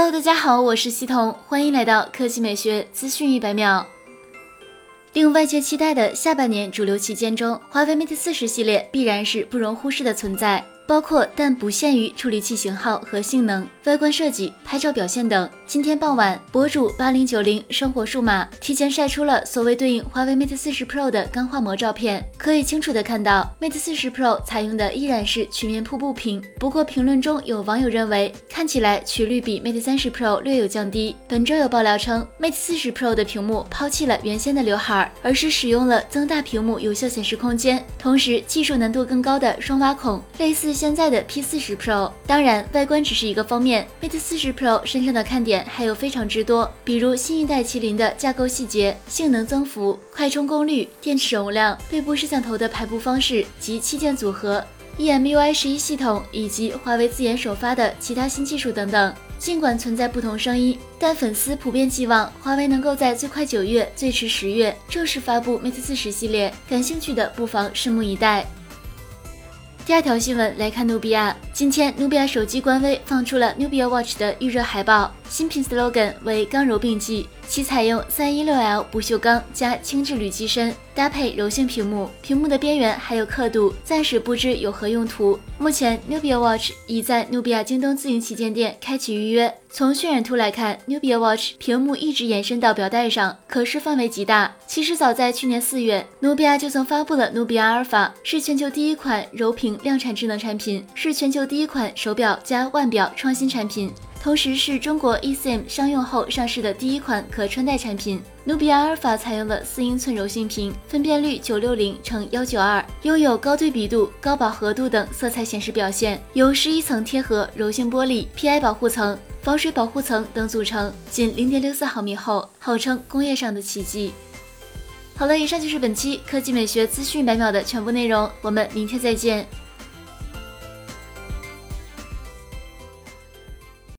Hello，大家好，我是西彤，欢迎来到科技美学资讯一百秒。令外界期待的下半年主流旗舰中，华为 Mate 四十系列必然是不容忽视的存在。包括但不限于处理器型号和性能、外观设计、拍照表现等。今天傍晚，博主八零九零生活数码提前晒出了所谓对应华为 Mate 四十 Pro 的钢化膜照片，可以清楚的看到，Mate 四十 Pro 采用的依然是曲面瀑布屏。不过评论中有网友认为，看起来曲率比 Mate 三十 Pro 略有降低。本周有爆料称，Mate 四十 Pro 的屏幕抛弃了原先的刘海，而是使用了增大屏幕有效显示空间，同时技术难度更高的双挖孔，类似。现在的 P 四十 Pro，当然外观只是一个方面，Mate 四十 Pro 身上的看点还有非常之多，比如新一代麒麟的架构细节、性能增幅、快充功率、电池容量、背部摄像头的排布方式及器件组合、EMUI 十一系统以及华为自研首发的其他新技术等等。尽管存在不同声音，但粉丝普遍寄望华为能够在最快九月、最迟十月正式发布 Mate 四十系列，感兴趣的不妨拭目以待。第二条新闻来看，努比亚。今天，努比亚手机官微放出了努比亚 Watch 的预热海报，新品 slogan 为“刚柔并济”。其采用三一六 L 不锈钢加轻质铝机身，搭配柔性屏幕，屏幕的边缘还有刻度，暂时不知有何用途。目前，Nubia Watch 已在努比亚京东自营旗舰店开启预约。从渲染图来看，Nubia Watch 屏幕一直延伸到表带上，可视范围极大。其实早在去年四月，努比亚就曾发布了努比亚阿尔法，是全球第一款柔屏量产智能产品，是全球第一款手表加腕表创新产品。同时是中国 eSIM 商用后上市的第一款可穿戴产品。努比亚阿尔法采用了四英寸柔性屏，分辨率九六零乘幺九二，拥有高对比度、高饱和度等色彩显示表现，由十一层贴合柔性玻璃、PI 保护层、防水保护层等组成，仅零点六四毫米厚，号称工业上的奇迹。好了，以上就是本期科技美学资讯百秒的全部内容，我们明天再见。